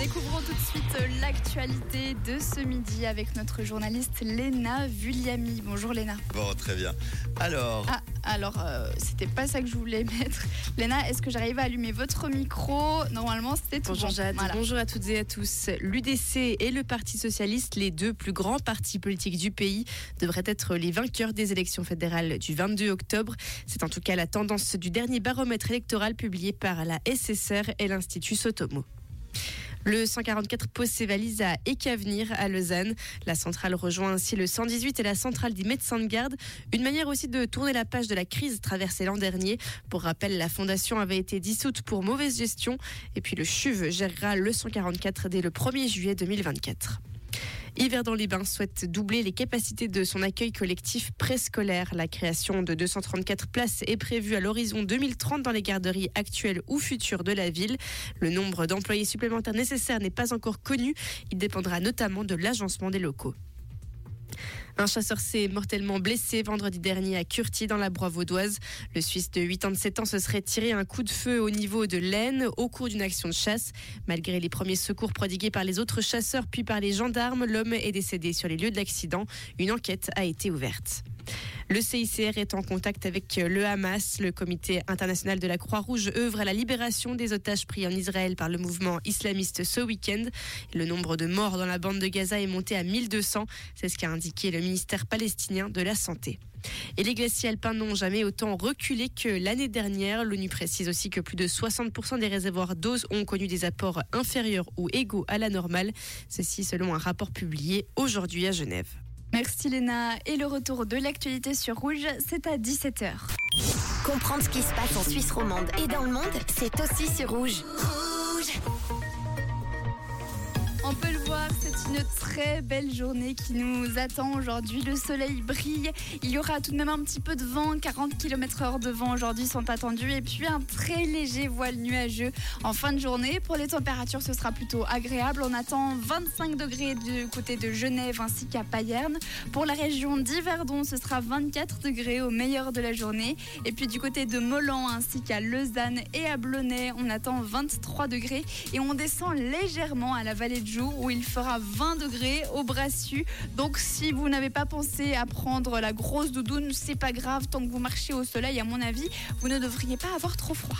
Découvrons tout de suite l'actualité de ce midi avec notre journaliste Léna Vulliami. Bonjour Léna. Bon, très bien. Alors, Ah, alors, euh, c'était pas ça que je voulais mettre. Léna, est-ce que j'arrive à allumer votre micro? Normalement, c'était tout Bonjour bon. Jade, Voilà. bonjour à toutes et à tous. L'UDC et le Parti Socialiste, les deux plus grands partis politiques du pays, devraient être les vainqueurs des élections fédérales du 22 octobre. C'est en tout cas la tendance du dernier baromètre électoral publié par la SSR et l'Institut Sotomo. Le 144 pose ses valises à Ecavenir à Lausanne. La centrale rejoint ainsi le 118 et la centrale des médecins de garde. Une manière aussi de tourner la page de la crise traversée l'an dernier. Pour rappel, la fondation avait été dissoute pour mauvaise gestion. Et puis le CHUV gérera le 144 dès le 1er juillet 2024. Hiver dans les Bains souhaite doubler les capacités de son accueil collectif préscolaire. La création de 234 places est prévue à l'horizon 2030 dans les garderies actuelles ou futures de la ville. Le nombre d'employés supplémentaires nécessaires n'est pas encore connu. Il dépendra notamment de l'agencement des locaux. Un chasseur s'est mortellement blessé vendredi dernier à Curti dans la Broye vaudoise. Le Suisse de 87 ans se serait tiré un coup de feu au niveau de l'Aisne au cours d'une action de chasse. Malgré les premiers secours prodigués par les autres chasseurs puis par les gendarmes, l'homme est décédé sur les lieux de l'accident. Une enquête a été ouverte. Le CICR est en contact avec le Hamas. Le comité international de la Croix-Rouge œuvre à la libération des otages pris en Israël par le mouvement islamiste ce week-end. Le nombre de morts dans la bande de Gaza est monté à 1200. C'est ce qu'a indiqué le ministère palestinien de la Santé. Et les glaciers alpins n'ont jamais autant reculé que l'année dernière. L'ONU précise aussi que plus de 60% des réservoirs d'eau ont connu des apports inférieurs ou égaux à la normale. Ceci selon un rapport publié aujourd'hui à Genève. Merci Léna. Et le retour de l'actualité sur Rouge, c'est à 17h. Comprendre ce qui se passe en Suisse romande et dans le monde, c'est aussi sur Rouge. On peut le voir, c'est une très belle journée qui nous attend aujourd'hui. Le soleil brille. Il y aura tout de même un petit peu de vent. 40 km heure de vent aujourd'hui sont attendus. Et puis un très léger voile nuageux en fin de journée. Pour les températures, ce sera plutôt agréable. On attend 25 degrés du côté de Genève ainsi qu'à Payerne. Pour la région d'Yverdon, ce sera 24 degrés au meilleur de la journée. Et puis du côté de Molan ainsi qu'à Lausanne et à Blonay, on attend 23 degrés. Et on descend légèrement à la vallée de Joux où il fera 20 degrés au Brassus. Donc si vous n'avez pas pensé à prendre la grosse doudoune, c'est pas grave. Tant que vous marchez au soleil, à mon avis, vous ne devriez pas avoir trop froid.